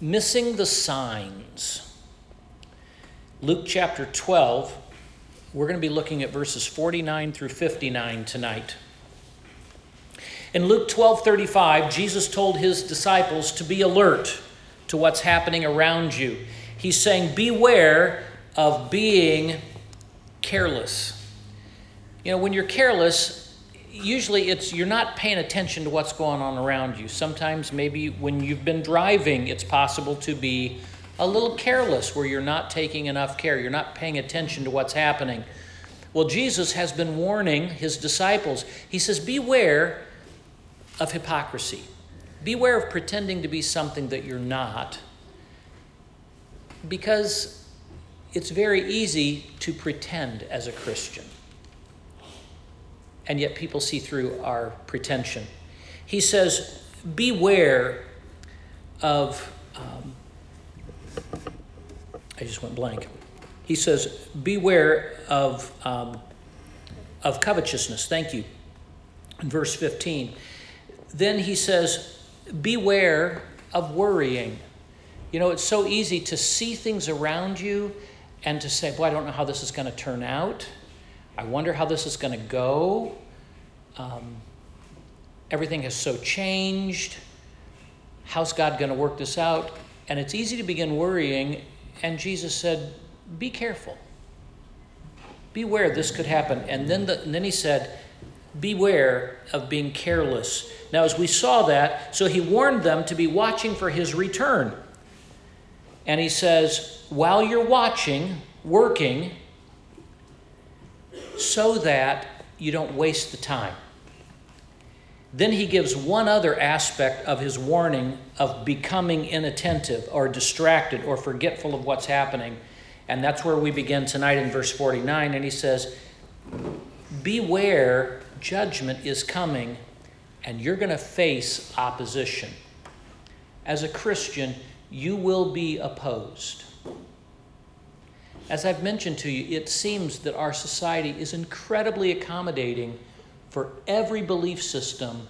Missing the signs. Luke chapter 12, we're going to be looking at verses 49 through 59 tonight. In Luke 12 35, Jesus told his disciples to be alert to what's happening around you. He's saying, Beware of being careless. You know, when you're careless, usually it's you're not paying attention to what's going on around you. Sometimes maybe when you've been driving, it's possible to be a little careless where you're not taking enough care, you're not paying attention to what's happening. Well, Jesus has been warning his disciples. He says, "Beware of hypocrisy. Beware of pretending to be something that you're not." Because it's very easy to pretend as a Christian and yet people see through our pretension. He says, Beware of, um, I just went blank. He says, Beware of, um, of covetousness. Thank you. In verse 15. Then he says, Beware of worrying. You know, it's so easy to see things around you and to say, Boy, I don't know how this is going to turn out. I wonder how this is going to go. Um, everything has so changed. How's God going to work this out? And it's easy to begin worrying. And Jesus said, Be careful. Beware, this could happen. And then, the, and then he said, Beware of being careless. Now, as we saw that, so he warned them to be watching for his return. And he says, While you're watching, working, so that you don't waste the time. Then he gives one other aspect of his warning of becoming inattentive or distracted or forgetful of what's happening. And that's where we begin tonight in verse 49. And he says, Beware, judgment is coming, and you're going to face opposition. As a Christian, you will be opposed. As I've mentioned to you, it seems that our society is incredibly accommodating for every belief system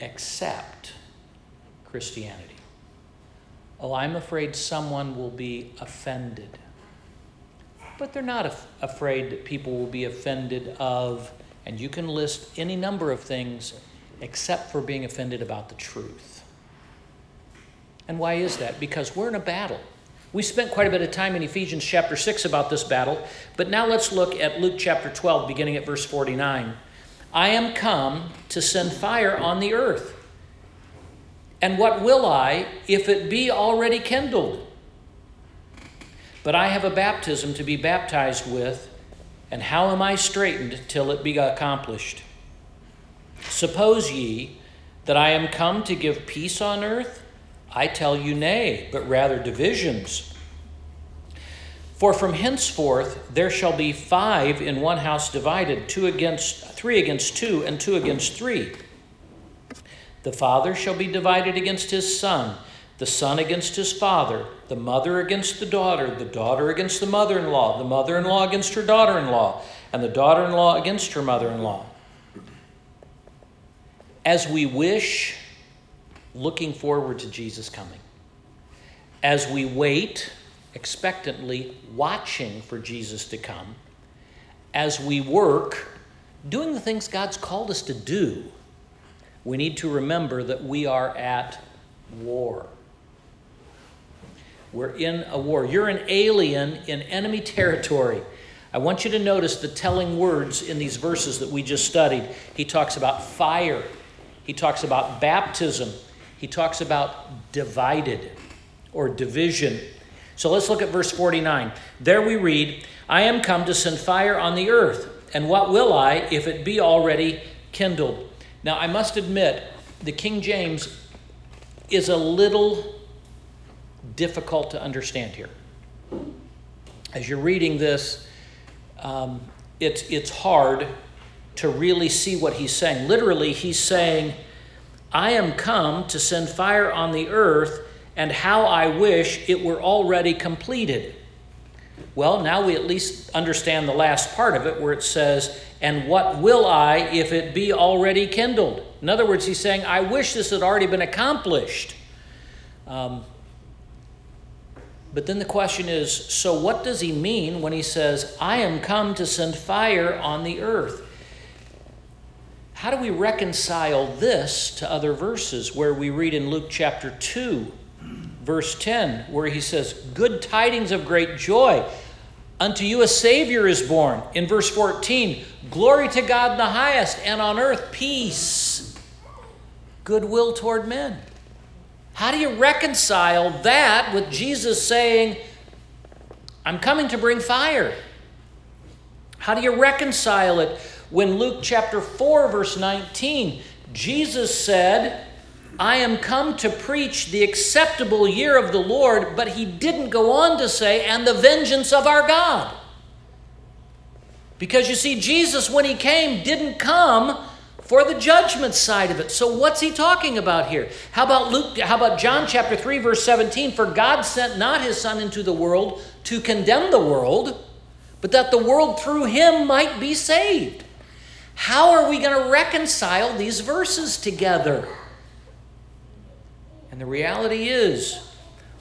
except Christianity. Oh, I'm afraid someone will be offended. But they're not af- afraid that people will be offended of, and you can list any number of things except for being offended about the truth. And why is that? Because we're in a battle. We spent quite a bit of time in Ephesians chapter 6 about this battle, but now let's look at Luke chapter 12, beginning at verse 49. I am come to send fire on the earth. And what will I if it be already kindled? But I have a baptism to be baptized with, and how am I straitened till it be accomplished? Suppose ye that I am come to give peace on earth? I tell you, nay, but rather divisions. For from henceforth there shall be five in one house divided, two against three against two, and two against three. The father shall be divided against his son, the son against his father, the mother against the daughter, the daughter against the mother in law, the mother in law against her daughter in law, and the daughter in law against her mother in law. As we wish looking forward to Jesus coming. As we wait expectantly, watching for Jesus to come, as we work, doing the things God's called us to do, we need to remember that we are at war. We're in a war. You're an alien in enemy territory. I want you to notice the telling words in these verses that we just studied. He talks about fire, he talks about baptism, he talks about divided or division. So let's look at verse 49. There we read, I am come to send fire on the earth, and what will I if it be already kindled? Now, I must admit, the King James is a little difficult to understand here. As you're reading this, um, it's, it's hard to really see what he's saying. Literally, he's saying, I am come to send fire on the earth, and how I wish it were already completed. Well, now we at least understand the last part of it where it says, And what will I if it be already kindled? In other words, he's saying, I wish this had already been accomplished. Um, But then the question is so what does he mean when he says, I am come to send fire on the earth? How do we reconcile this to other verses where we read in Luke chapter 2, verse 10, where he says, Good tidings of great joy. Unto you a Savior is born. In verse 14, glory to God in the highest, and on earth peace, goodwill toward men. How do you reconcile that with Jesus saying, I'm coming to bring fire? How do you reconcile it when Luke chapter 4, verse 19, Jesus said, I am come to preach the acceptable year of the Lord, but he didn't go on to say, and the vengeance of our God. Because you see, Jesus, when he came, didn't come for the judgment side of it. So what's he talking about here? How about Luke how about John chapter 3 verse 17 for God sent not his son into the world to condemn the world but that the world through him might be saved. How are we going to reconcile these verses together? And the reality is,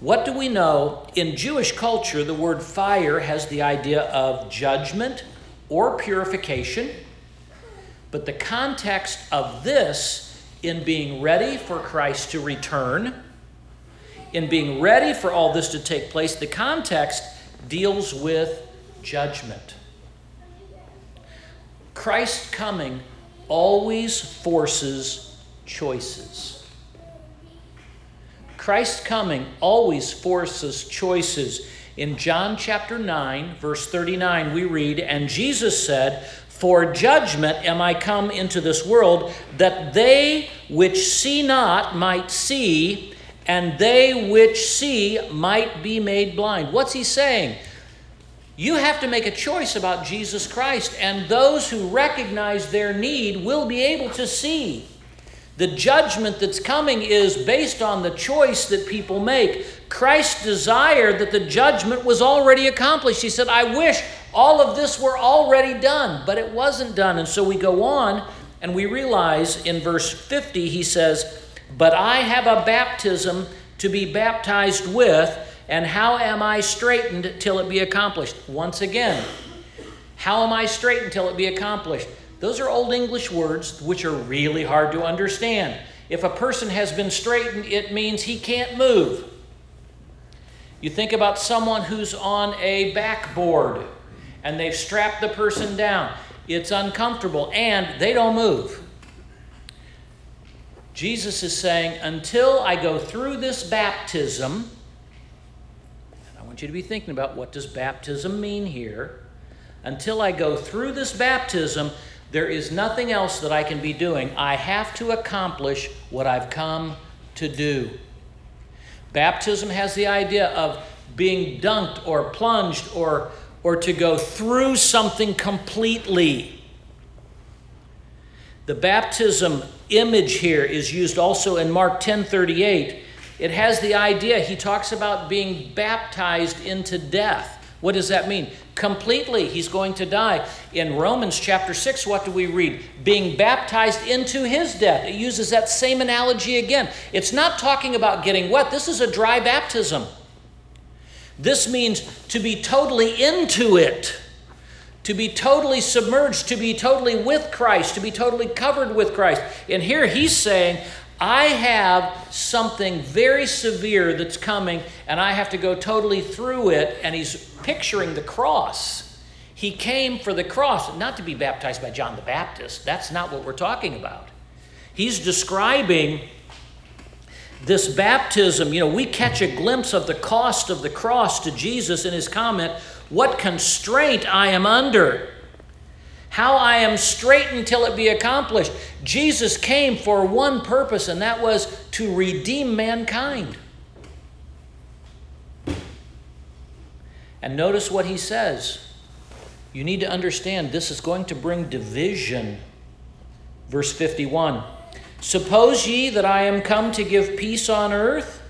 what do we know? In Jewish culture, the word fire has the idea of judgment or purification. But the context of this, in being ready for Christ to return, in being ready for all this to take place, the context deals with judgment. Christ's coming always forces choices. Christ's coming always forces choices. In John chapter 9, verse 39, we read, And Jesus said, for judgment am I come into this world, that they which see not might see, and they which see might be made blind. What's he saying? You have to make a choice about Jesus Christ, and those who recognize their need will be able to see. The judgment that's coming is based on the choice that people make. Christ desired that the judgment was already accomplished. He said, I wish all of this were already done, but it wasn't done. And so we go on and we realize in verse 50, he says, But I have a baptism to be baptized with, and how am I straitened till it be accomplished? Once again, how am I straitened till it be accomplished? Those are Old English words which are really hard to understand. If a person has been straitened, it means he can't move. You think about someone who's on a backboard and they've strapped the person down. It's uncomfortable and they don't move. Jesus is saying, until I go through this baptism, want you to be thinking about what does baptism mean here. Until I go through this baptism, there is nothing else that I can be doing. I have to accomplish what I've come to do. Baptism has the idea of being dunked or plunged or or to go through something completely. The baptism image here is used also in Mark 10:38. It has the idea he talks about being baptized into death. What does that mean? Completely, he's going to die. In Romans chapter 6, what do we read? Being baptized into his death. It uses that same analogy again. It's not talking about getting wet, this is a dry baptism. This means to be totally into it, to be totally submerged, to be totally with Christ, to be totally covered with Christ. And here he's saying, I have something very severe that's coming, and I have to go totally through it. And he's picturing the cross. He came for the cross, not to be baptized by John the Baptist. That's not what we're talking about. He's describing this baptism, you know, we catch a glimpse of the cost of the cross to Jesus in his comment, What constraint I am under, how I am straitened till it be accomplished. Jesus came for one purpose, and that was to redeem mankind. And notice what he says. You need to understand this is going to bring division. Verse 51. Suppose ye that I am come to give peace on earth?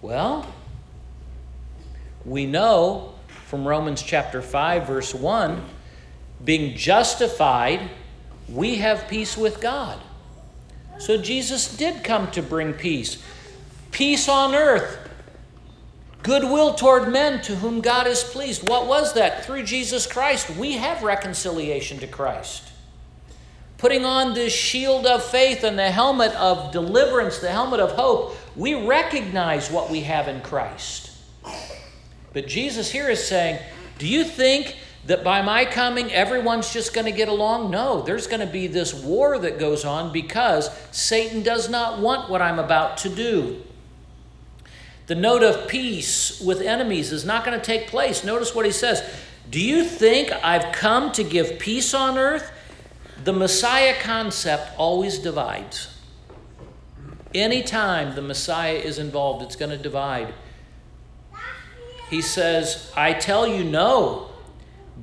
Well, we know from Romans chapter 5, verse 1 being justified, we have peace with God. So Jesus did come to bring peace. Peace on earth. Goodwill toward men to whom God is pleased. What was that? Through Jesus Christ, we have reconciliation to Christ. Putting on this shield of faith and the helmet of deliverance, the helmet of hope, we recognize what we have in Christ. But Jesus here is saying, Do you think that by my coming everyone's just going to get along? No, there's going to be this war that goes on because Satan does not want what I'm about to do. The note of peace with enemies is not going to take place. Notice what he says Do you think I've come to give peace on earth? The Messiah concept always divides. Anytime the Messiah is involved, it's going to divide. He says, I tell you no,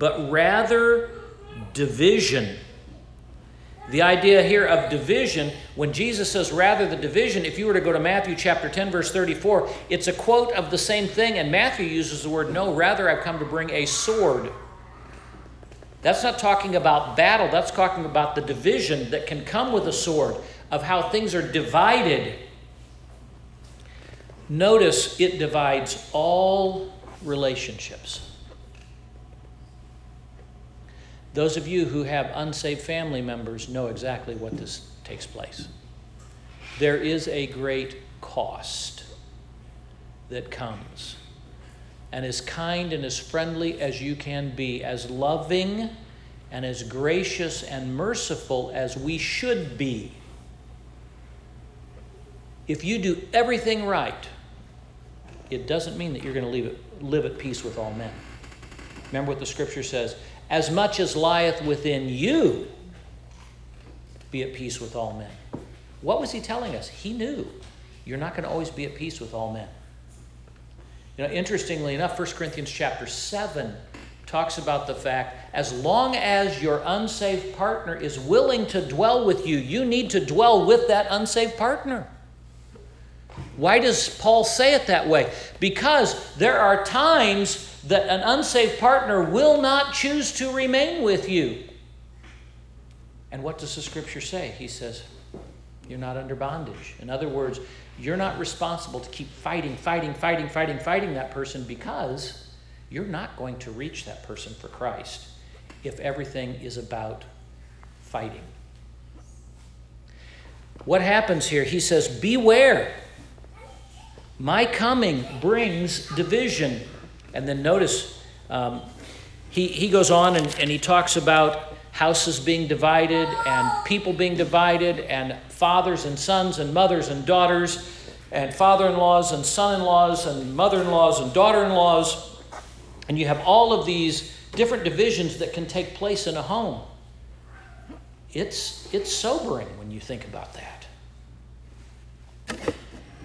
but rather division. The idea here of division, when Jesus says rather the division, if you were to go to Matthew chapter 10, verse 34, it's a quote of the same thing, and Matthew uses the word no, rather I've come to bring a sword. That's not talking about battle, that's talking about the division that can come with a sword, of how things are divided. Notice it divides all relationships. Those of you who have unsaved family members know exactly what this takes place. There is a great cost that comes. And as kind and as friendly as you can be, as loving and as gracious and merciful as we should be, if you do everything right, it doesn't mean that you're going to live, live at peace with all men. Remember what the scripture says as much as lieth within you, be at peace with all men. What was he telling us? He knew you're not going to always be at peace with all men. You know, interestingly enough, 1 Corinthians chapter 7 talks about the fact as long as your unsaved partner is willing to dwell with you, you need to dwell with that unsaved partner. Why does Paul say it that way? Because there are times that an unsaved partner will not choose to remain with you. And what does the scripture say? He says, You're not under bondage. In other words, you're not responsible to keep fighting, fighting, fighting, fighting, fighting that person because you're not going to reach that person for Christ if everything is about fighting. What happens here? He says, Beware. My coming brings division and then notice um, he, he goes on and, and he talks about houses being divided and people being divided and fathers and sons and mothers and daughters and father in laws and son in laws and mother in laws and daughter in laws. And you have all of these different divisions that can take place in a home. It's, it's sobering when you think about that.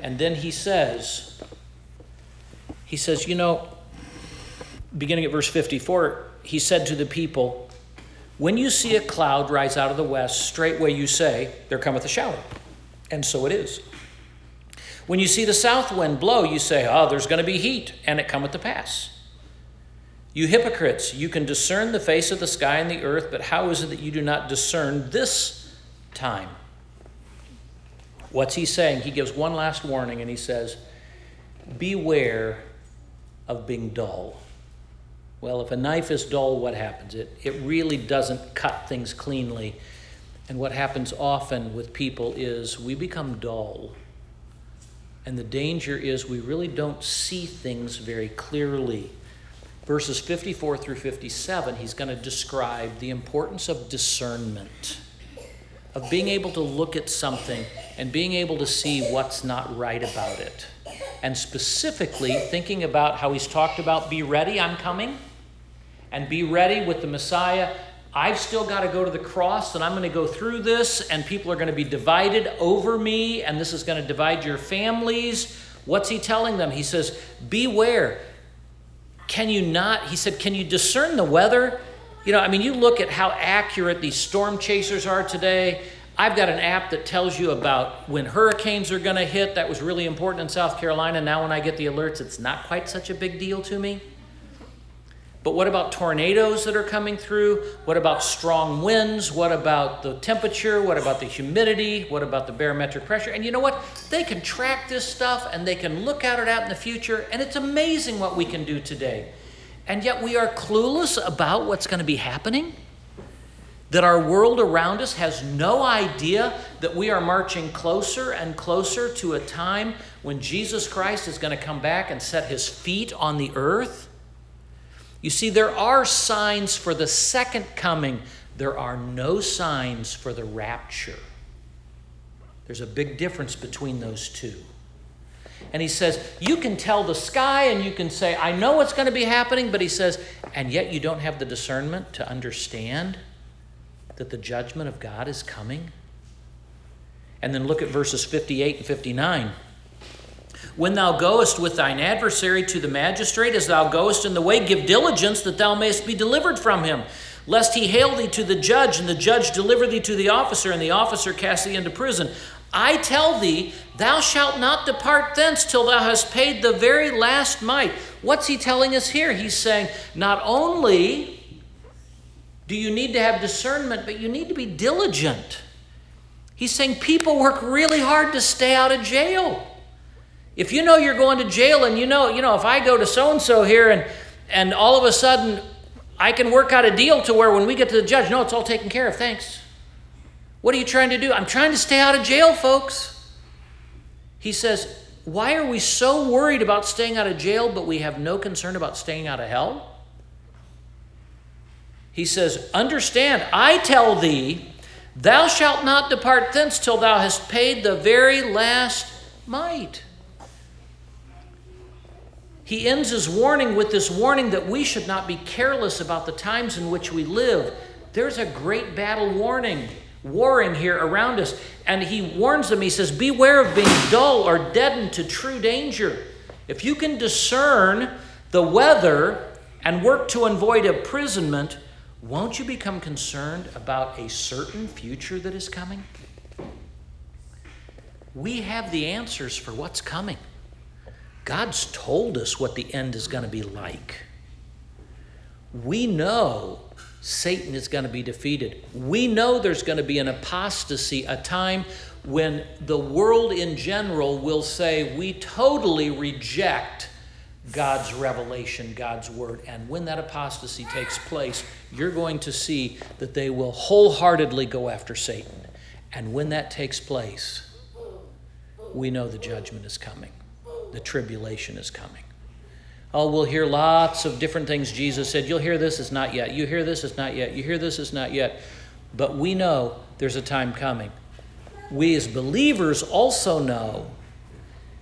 And then he says, he says, you know, beginning at verse 54, he said to the people, When you see a cloud rise out of the west, straightway you say, There cometh a shower. And so it is. When you see the south wind blow, you say, Oh, there's going to be heat, and it cometh to pass. You hypocrites, you can discern the face of the sky and the earth, but how is it that you do not discern this time? What's he saying? He gives one last warning and he says, Beware of being dull. Well, if a knife is dull, what happens? It, it really doesn't cut things cleanly. And what happens often with people is we become dull. And the danger is we really don't see things very clearly. Verses 54 through 57, he's going to describe the importance of discernment, of being able to look at something and being able to see what's not right about it. And specifically, thinking about how he's talked about be ready, I'm coming and be ready with the Messiah. I've still got to go to the cross and I'm going to go through this, and people are going to be divided over me, and this is going to divide your families. What's he telling them? He says, Beware. Can you not? He said, Can you discern the weather? You know, I mean, you look at how accurate these storm chasers are today. I've got an app that tells you about when hurricanes are going to hit. That was really important in South Carolina. Now, when I get the alerts, it's not quite such a big deal to me. But what about tornadoes that are coming through? What about strong winds? What about the temperature? What about the humidity? What about the barometric pressure? And you know what? They can track this stuff and they can look at it out in the future, and it's amazing what we can do today. And yet we are clueless about what's going to be happening. That our world around us has no idea that we are marching closer and closer to a time when Jesus Christ is going to come back and set his feet on the earth. You see, there are signs for the second coming, there are no signs for the rapture. There's a big difference between those two. And he says, You can tell the sky and you can say, I know what's going to be happening, but he says, and yet you don't have the discernment to understand that the judgment of God is coming. And then look at verses 58 and 59. When thou goest with thine adversary to the magistrate, as thou goest in the way, give diligence that thou mayest be delivered from him, lest he hail thee to the judge, and the judge deliver thee to the officer, and the officer cast thee into prison. I tell thee, thou shalt not depart thence till thou hast paid the very last mite. What's he telling us here? He's saying, not only do you need to have discernment, but you need to be diligent. He's saying people work really hard to stay out of jail. If you know you're going to jail and you know, you know, if I go to so and so here and and all of a sudden I can work out a deal to where when we get to the judge, no, it's all taken care of. Thanks. What are you trying to do? I'm trying to stay out of jail, folks. He says, Why are we so worried about staying out of jail, but we have no concern about staying out of hell? He says, Understand, I tell thee, thou shalt not depart thence till thou hast paid the very last mite. He ends his warning with this warning that we should not be careless about the times in which we live. There's a great battle warning, warring here around us. And he warns them, he says, Beware of being dull or deadened to true danger. If you can discern the weather and work to avoid imprisonment, won't you become concerned about a certain future that is coming? We have the answers for what's coming. God's told us what the end is going to be like. We know Satan is going to be defeated. We know there's going to be an apostasy, a time when the world in general will say, We totally reject God's revelation, God's word. And when that apostasy takes place, you're going to see that they will wholeheartedly go after Satan. And when that takes place, we know the judgment is coming the tribulation is coming. Oh, we'll hear lots of different things Jesus said. You'll hear this, is not yet. You hear this, is not yet. You hear this, is not yet. But we know there's a time coming. We as believers also know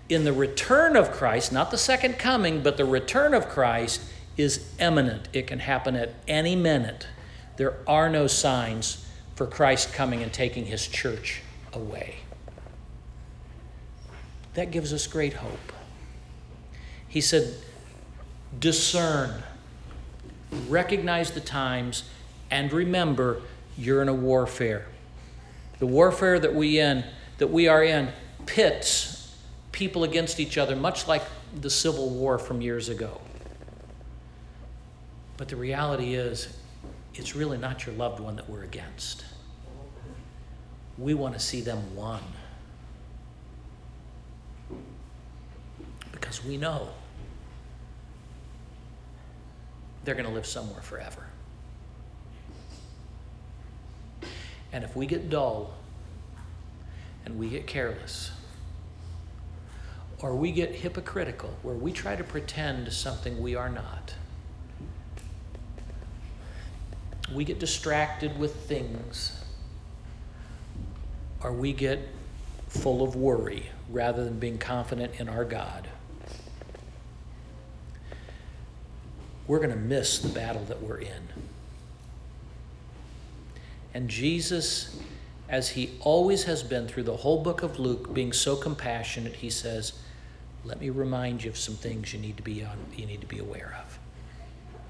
in the return of Christ, not the second coming, but the return of Christ is imminent. It can happen at any minute. There are no signs for Christ coming and taking his church away. That gives us great hope. He said, discern, recognize the times, and remember you're in a warfare. The warfare that we in that we are in pits people against each other, much like the Civil War from years ago. But the reality is, it's really not your loved one that we're against. We want to see them won. Because we know they're going to live somewhere forever. And if we get dull and we get careless, or we get hypocritical, where we try to pretend something we are not, we get distracted with things, or we get full of worry rather than being confident in our God. We're going to miss the battle that we're in. And Jesus, as he always has been through the whole book of Luke, being so compassionate, he says, Let me remind you of some things you need to be on, you need to be aware of.